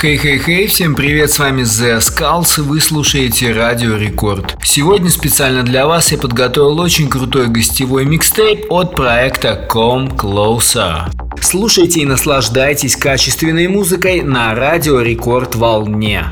Хей-хей-хей, всем привет, с вами Zeskullz, вы слушаете Радио Рекорд. Сегодня специально для вас я подготовил очень крутой гостевой микстейп от проекта Come Closer. Слушайте и наслаждайтесь качественной музыкой на Радио Рекорд волне.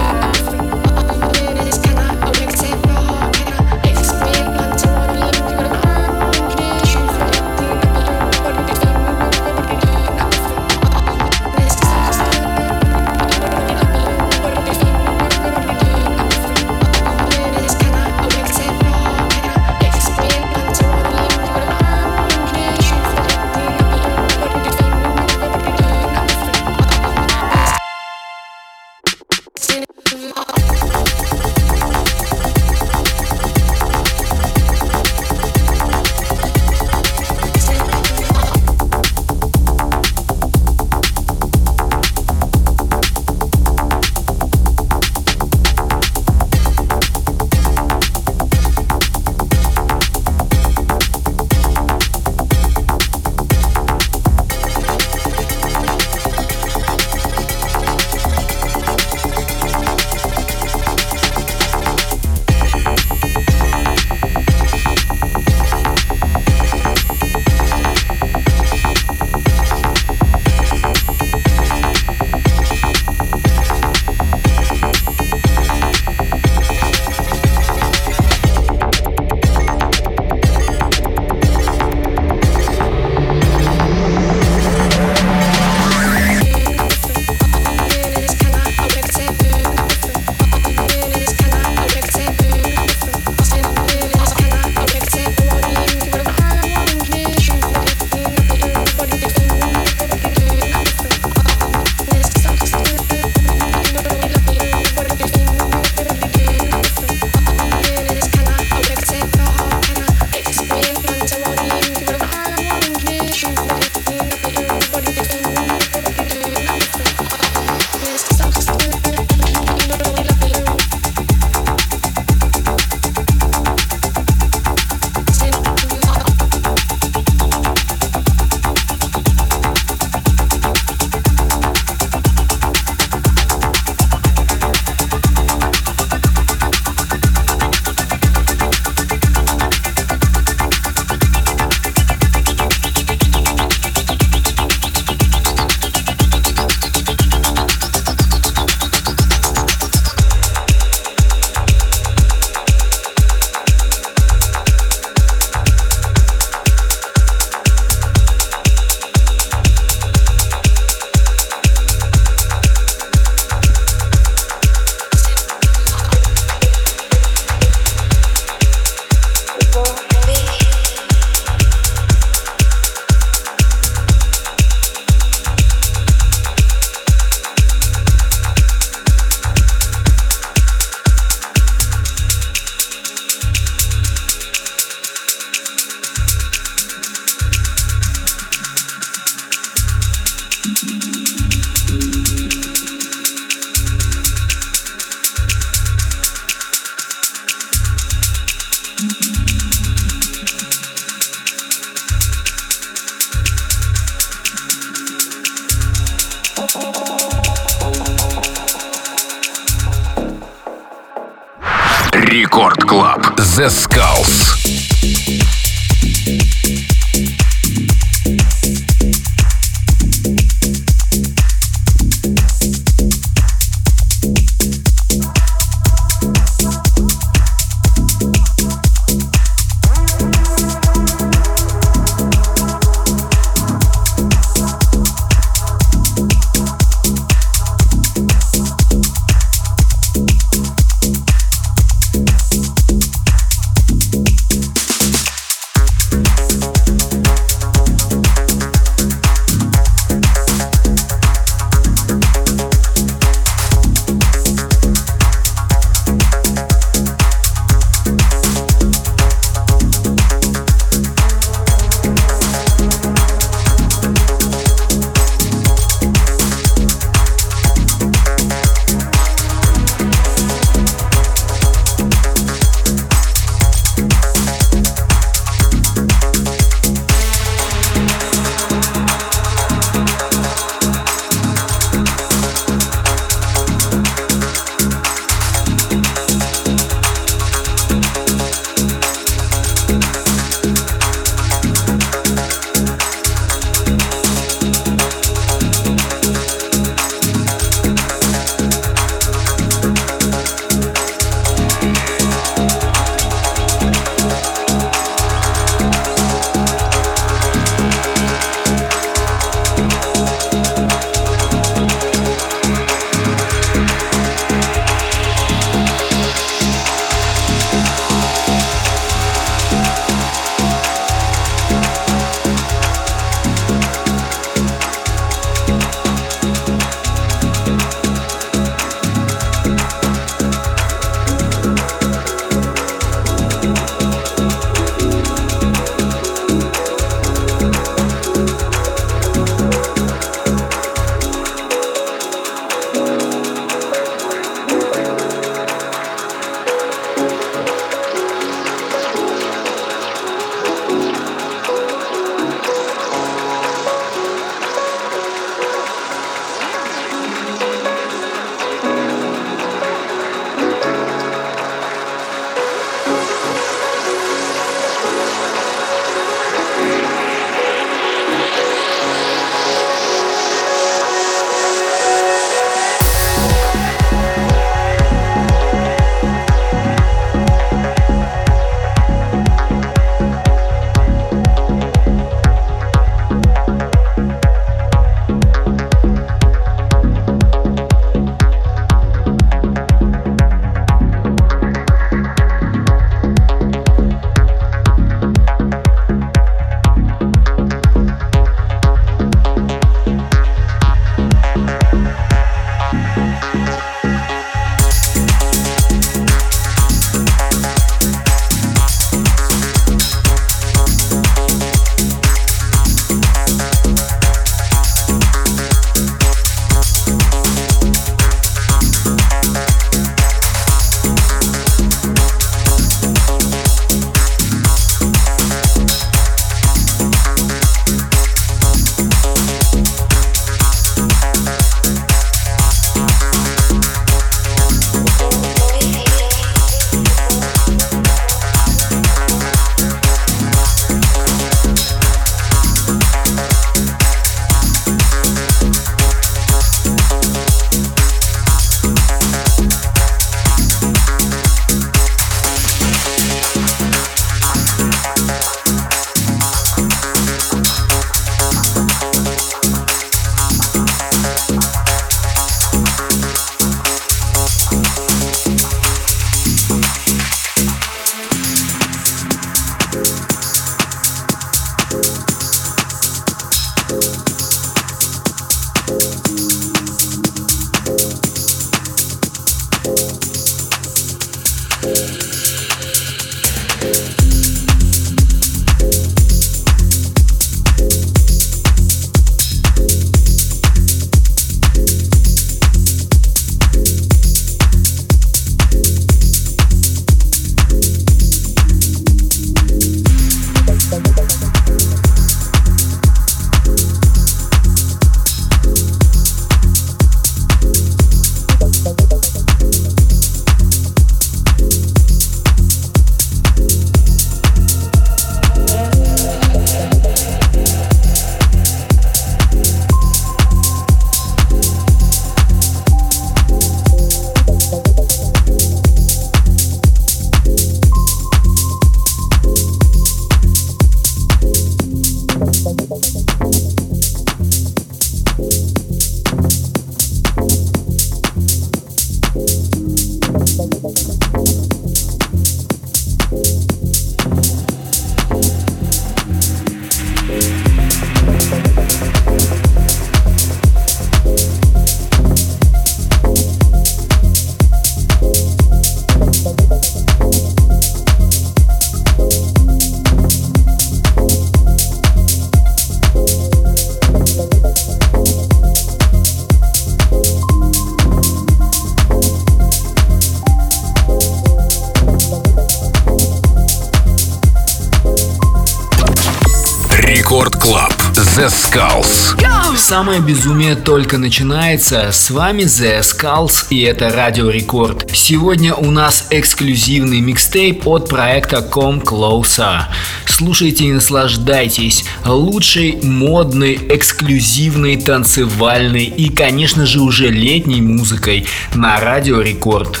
Самое безумие только начинается. С вами The Skulls и это Радио Рекорд. Сегодня у нас эксклюзивный микстейп от проекта Come Closer. Слушайте и наслаждайтесь. Лучшей, модной, эксклюзивной, танцевальной и, конечно же, уже летней музыкой на Радио Рекорд.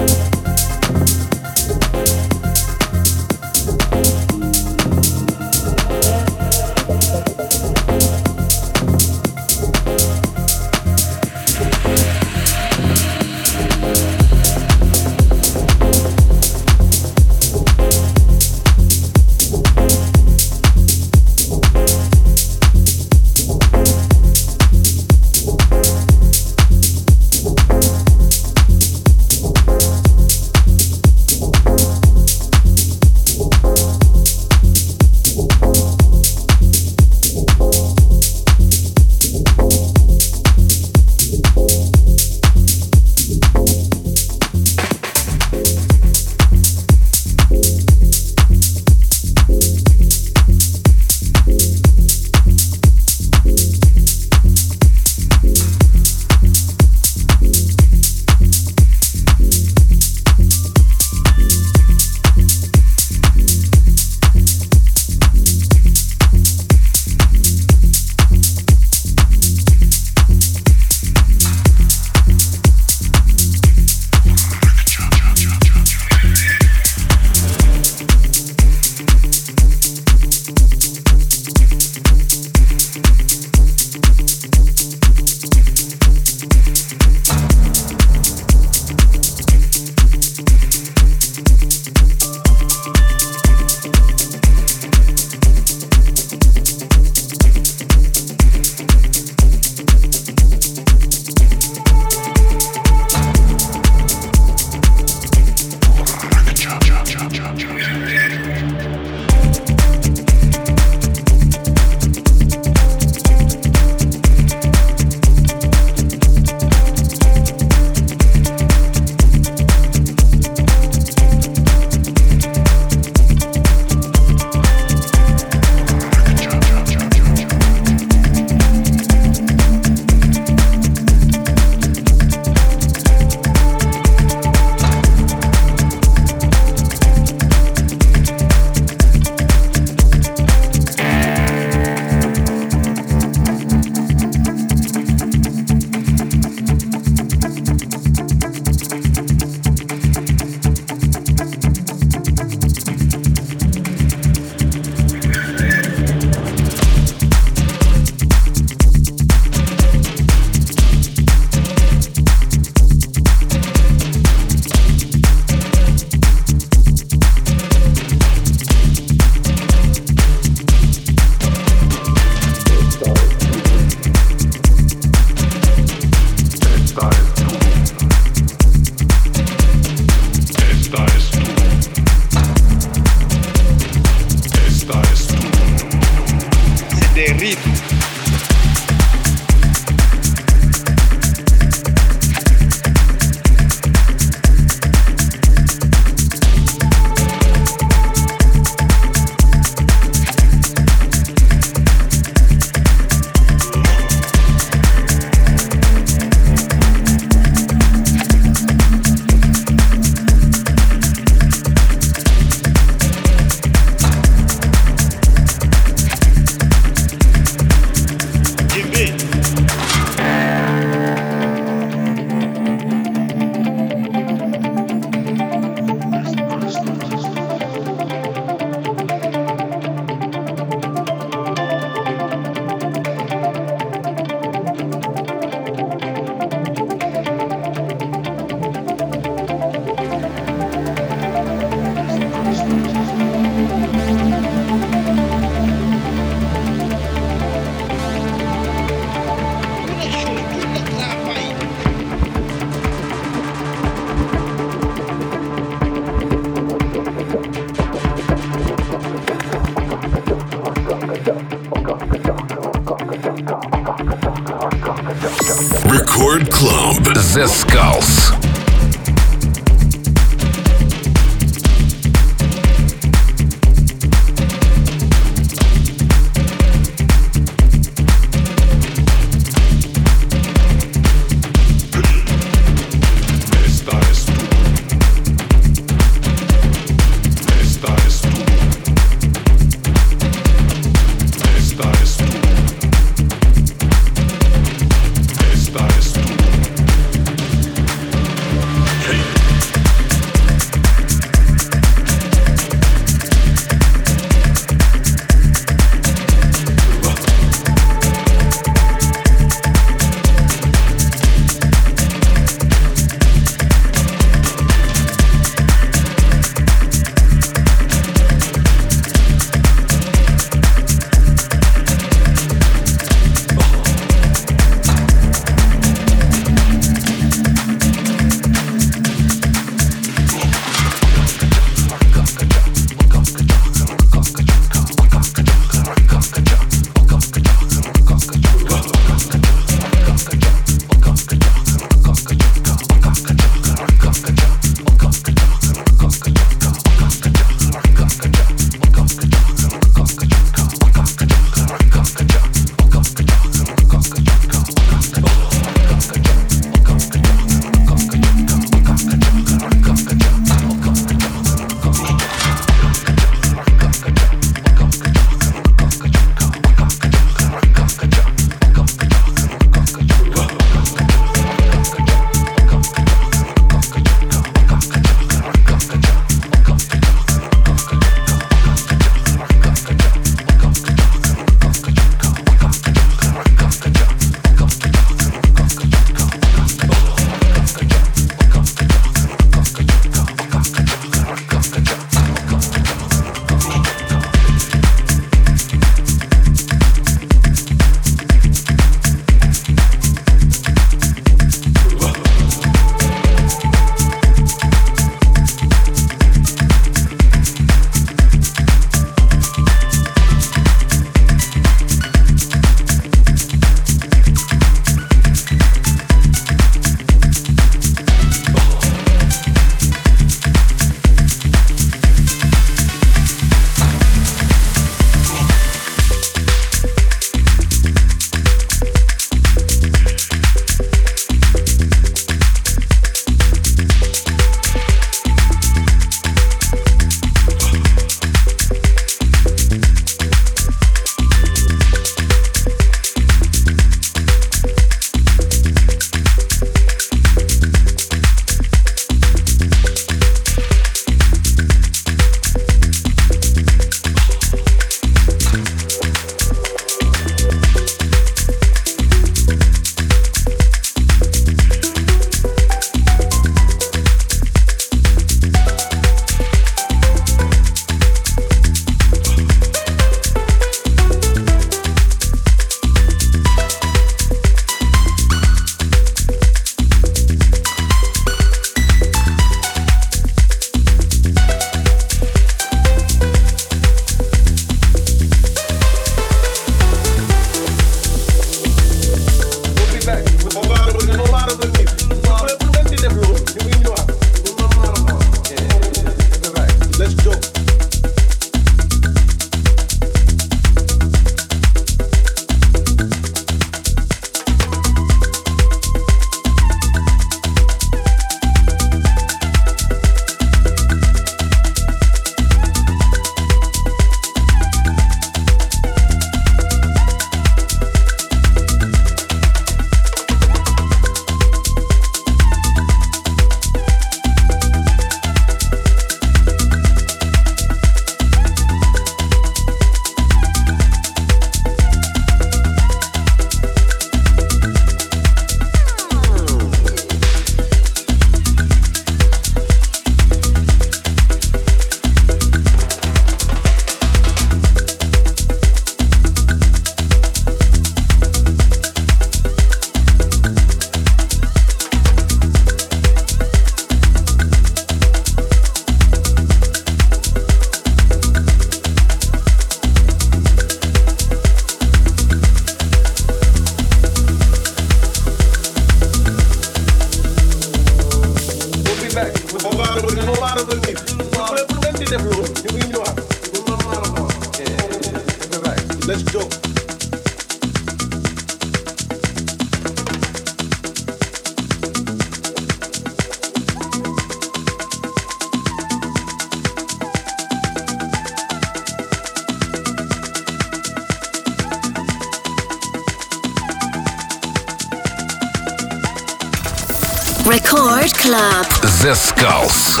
Record Club. Zeskullz.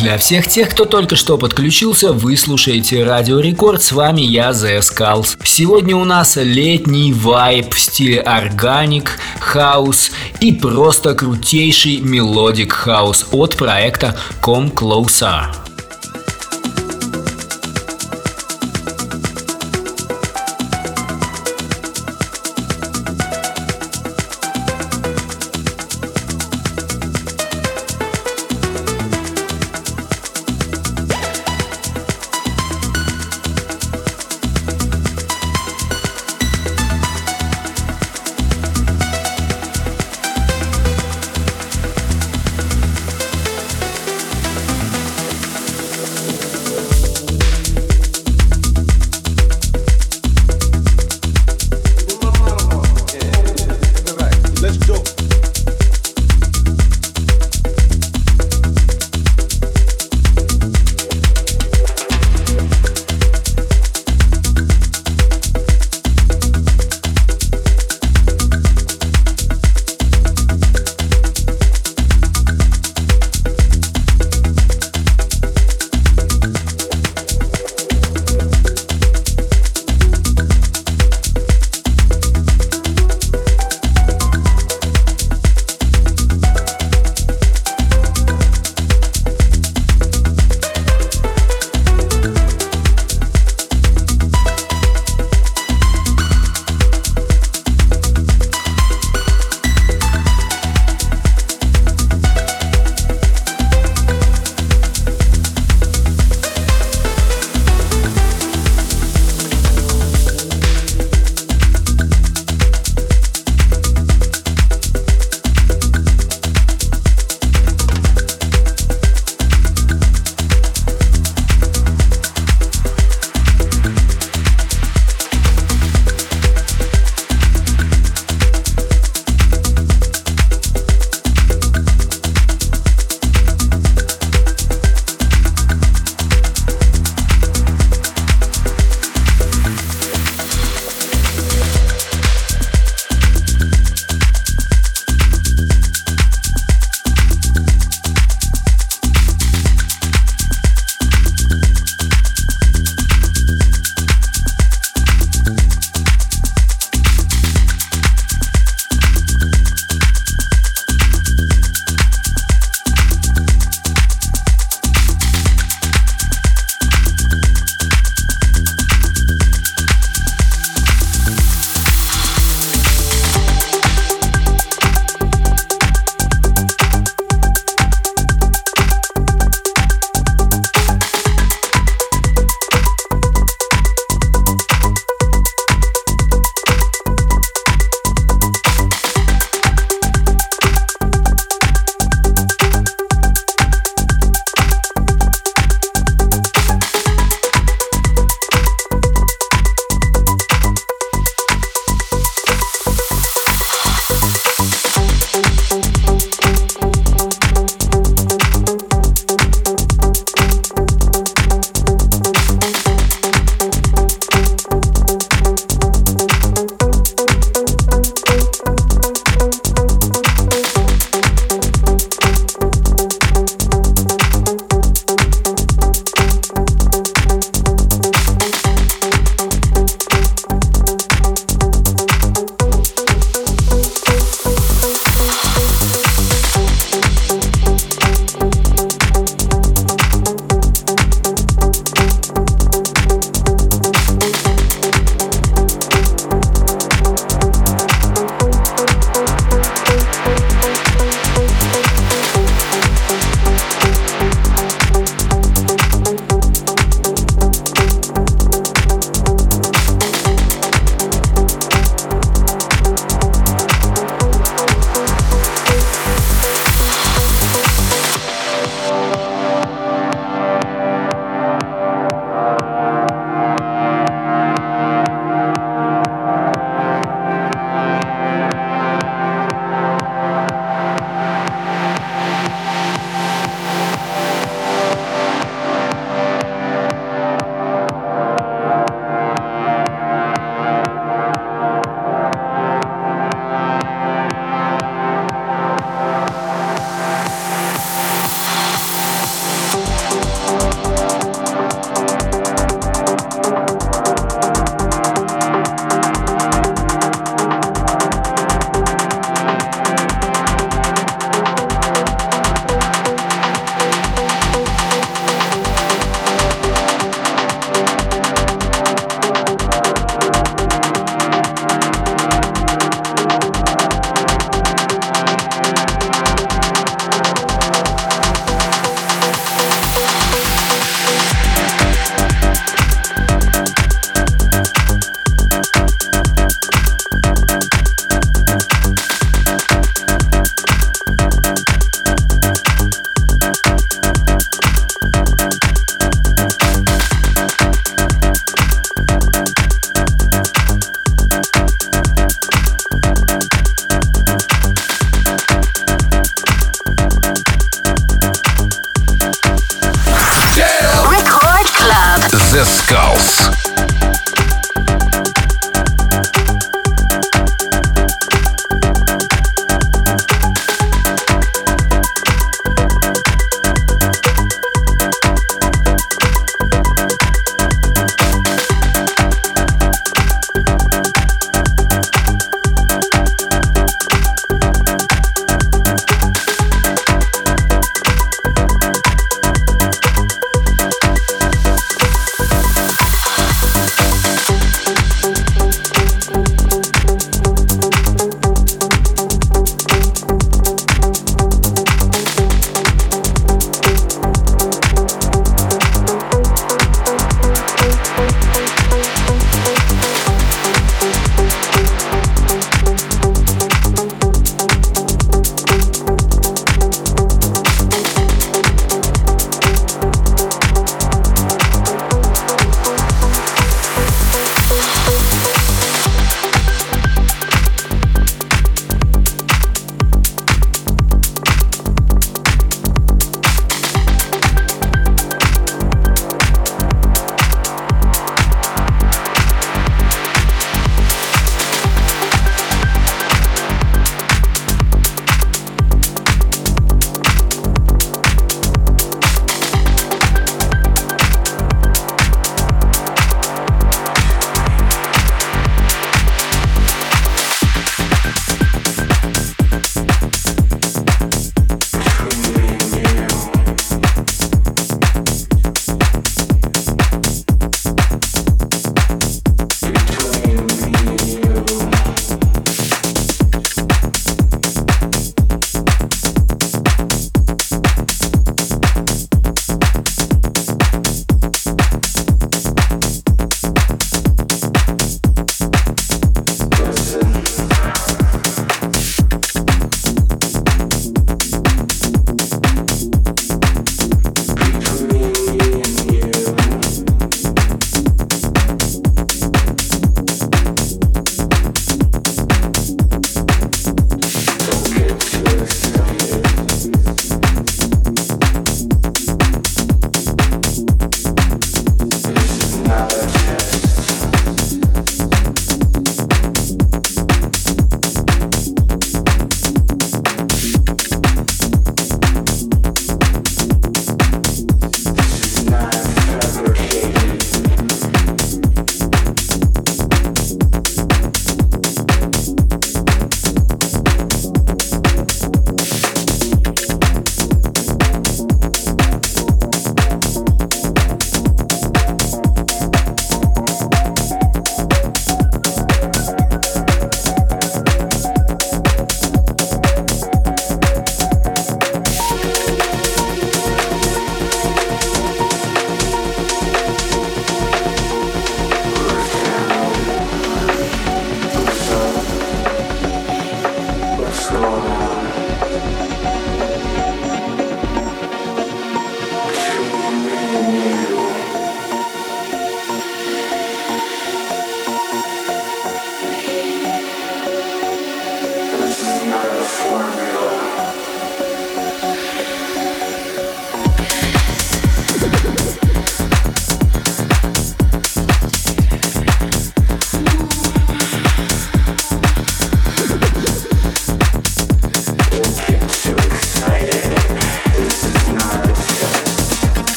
Для всех тех, кто только что подключился, вы слушаете Радио Рекорд, с вами я, Zeskullz. Сегодня у нас летний вайб в стиле organic house и просто крутейший melodic house от проекта Come Closer.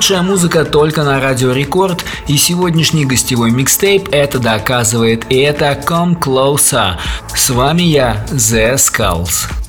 Лучшая музыка только на Радио Рекорд, и сегодняшний гостевой микстейп это доказывает, и это Come Closer. С вами я, The Skulls.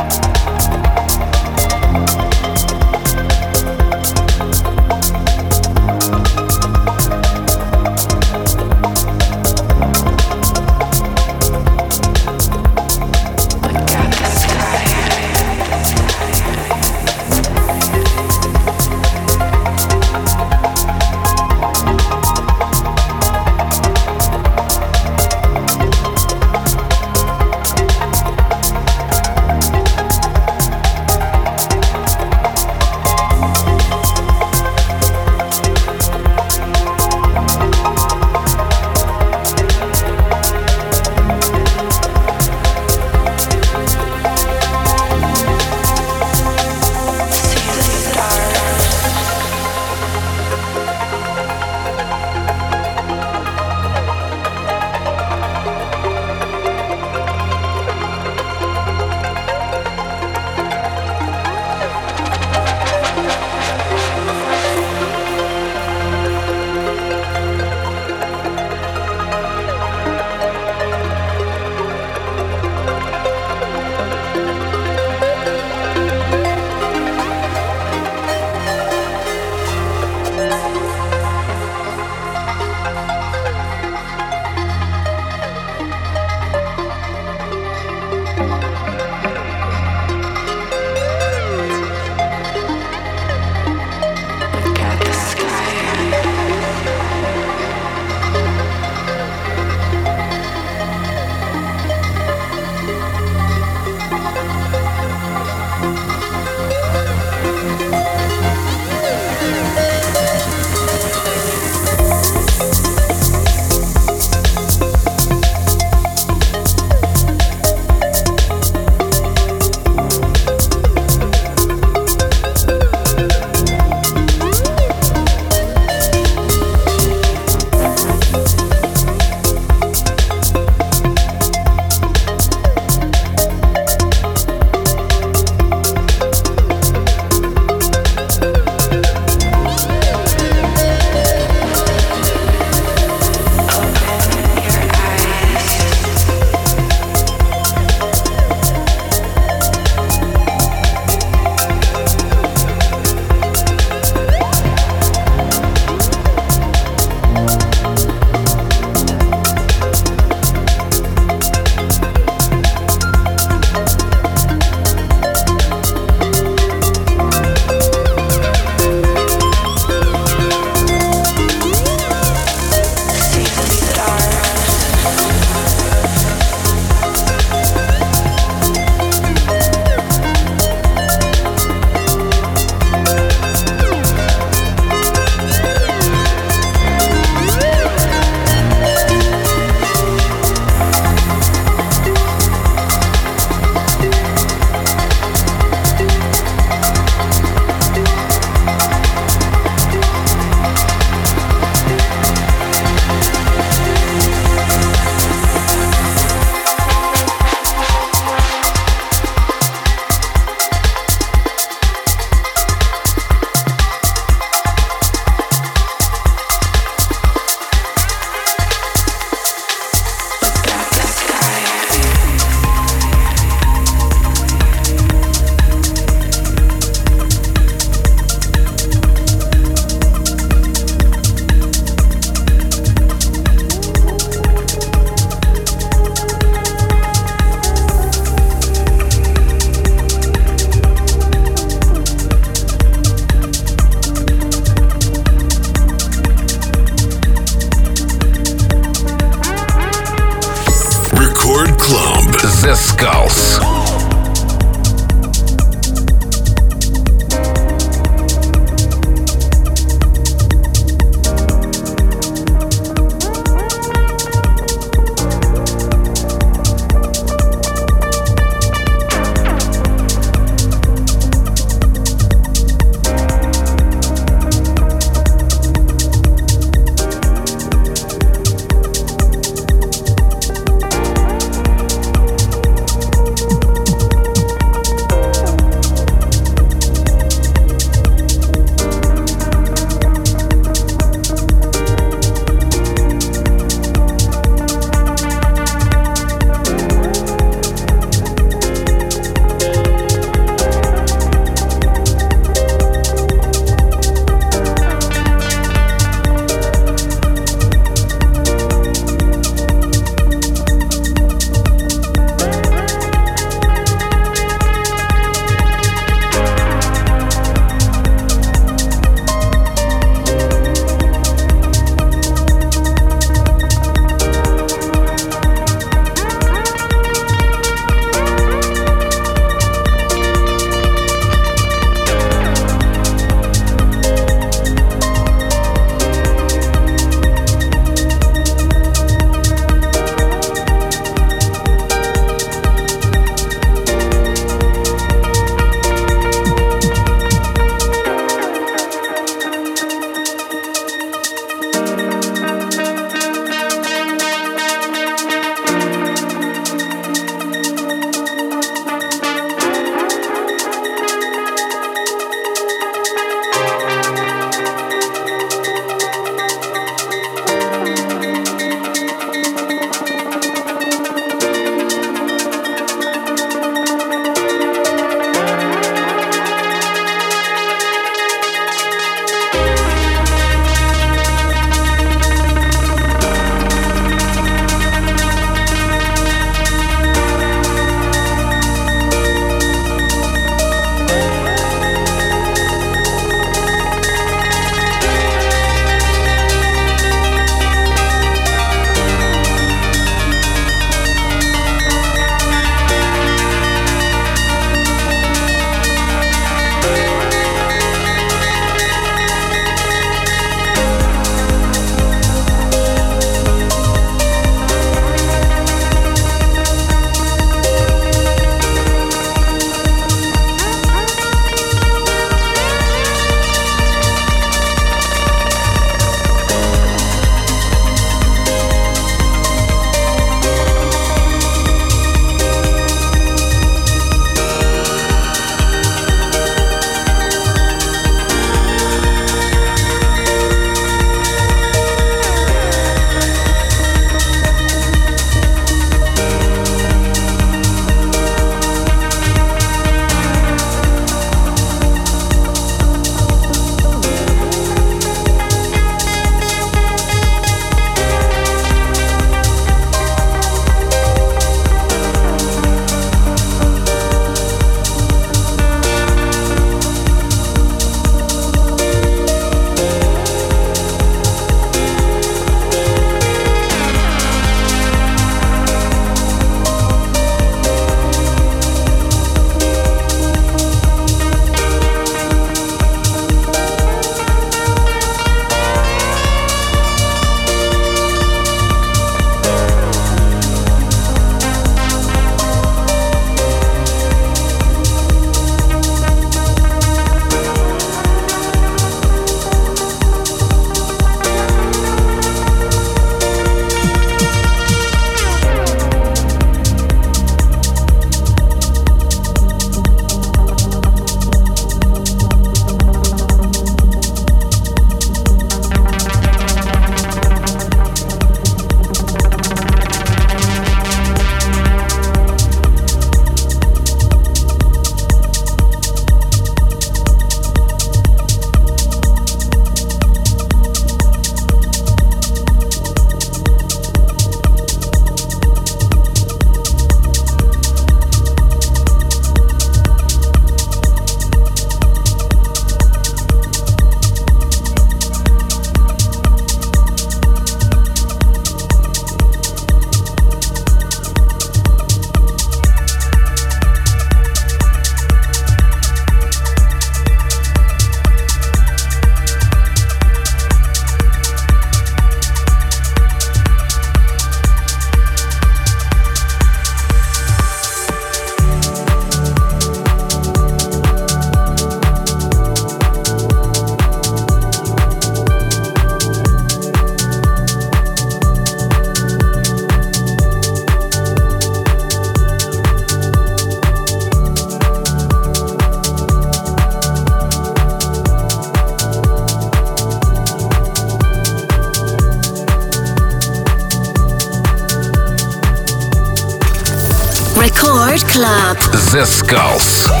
Club. Zeskullz.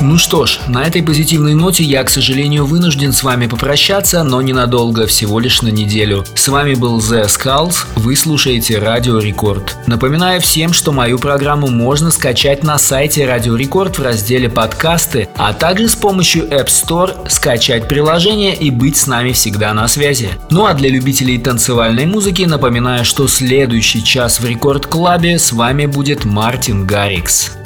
Ну что ж, на этой позитивной ноте я, к сожалению, вынужден с вами попрощаться, но ненадолго, всего лишь на неделю. С вами был Zeskullz, вы слушаете Радио Рекорд. Напоминаю всем, что мою программу можно скачать на сайте Радио Рекорд в разделе подкасты, а также с помощью App Store скачать приложение и быть с нами всегда на связи. Ну а для любителей танцевальной музыки напоминаю, что следующий час в Record Club'е с вами будет Мартин Гаррикс.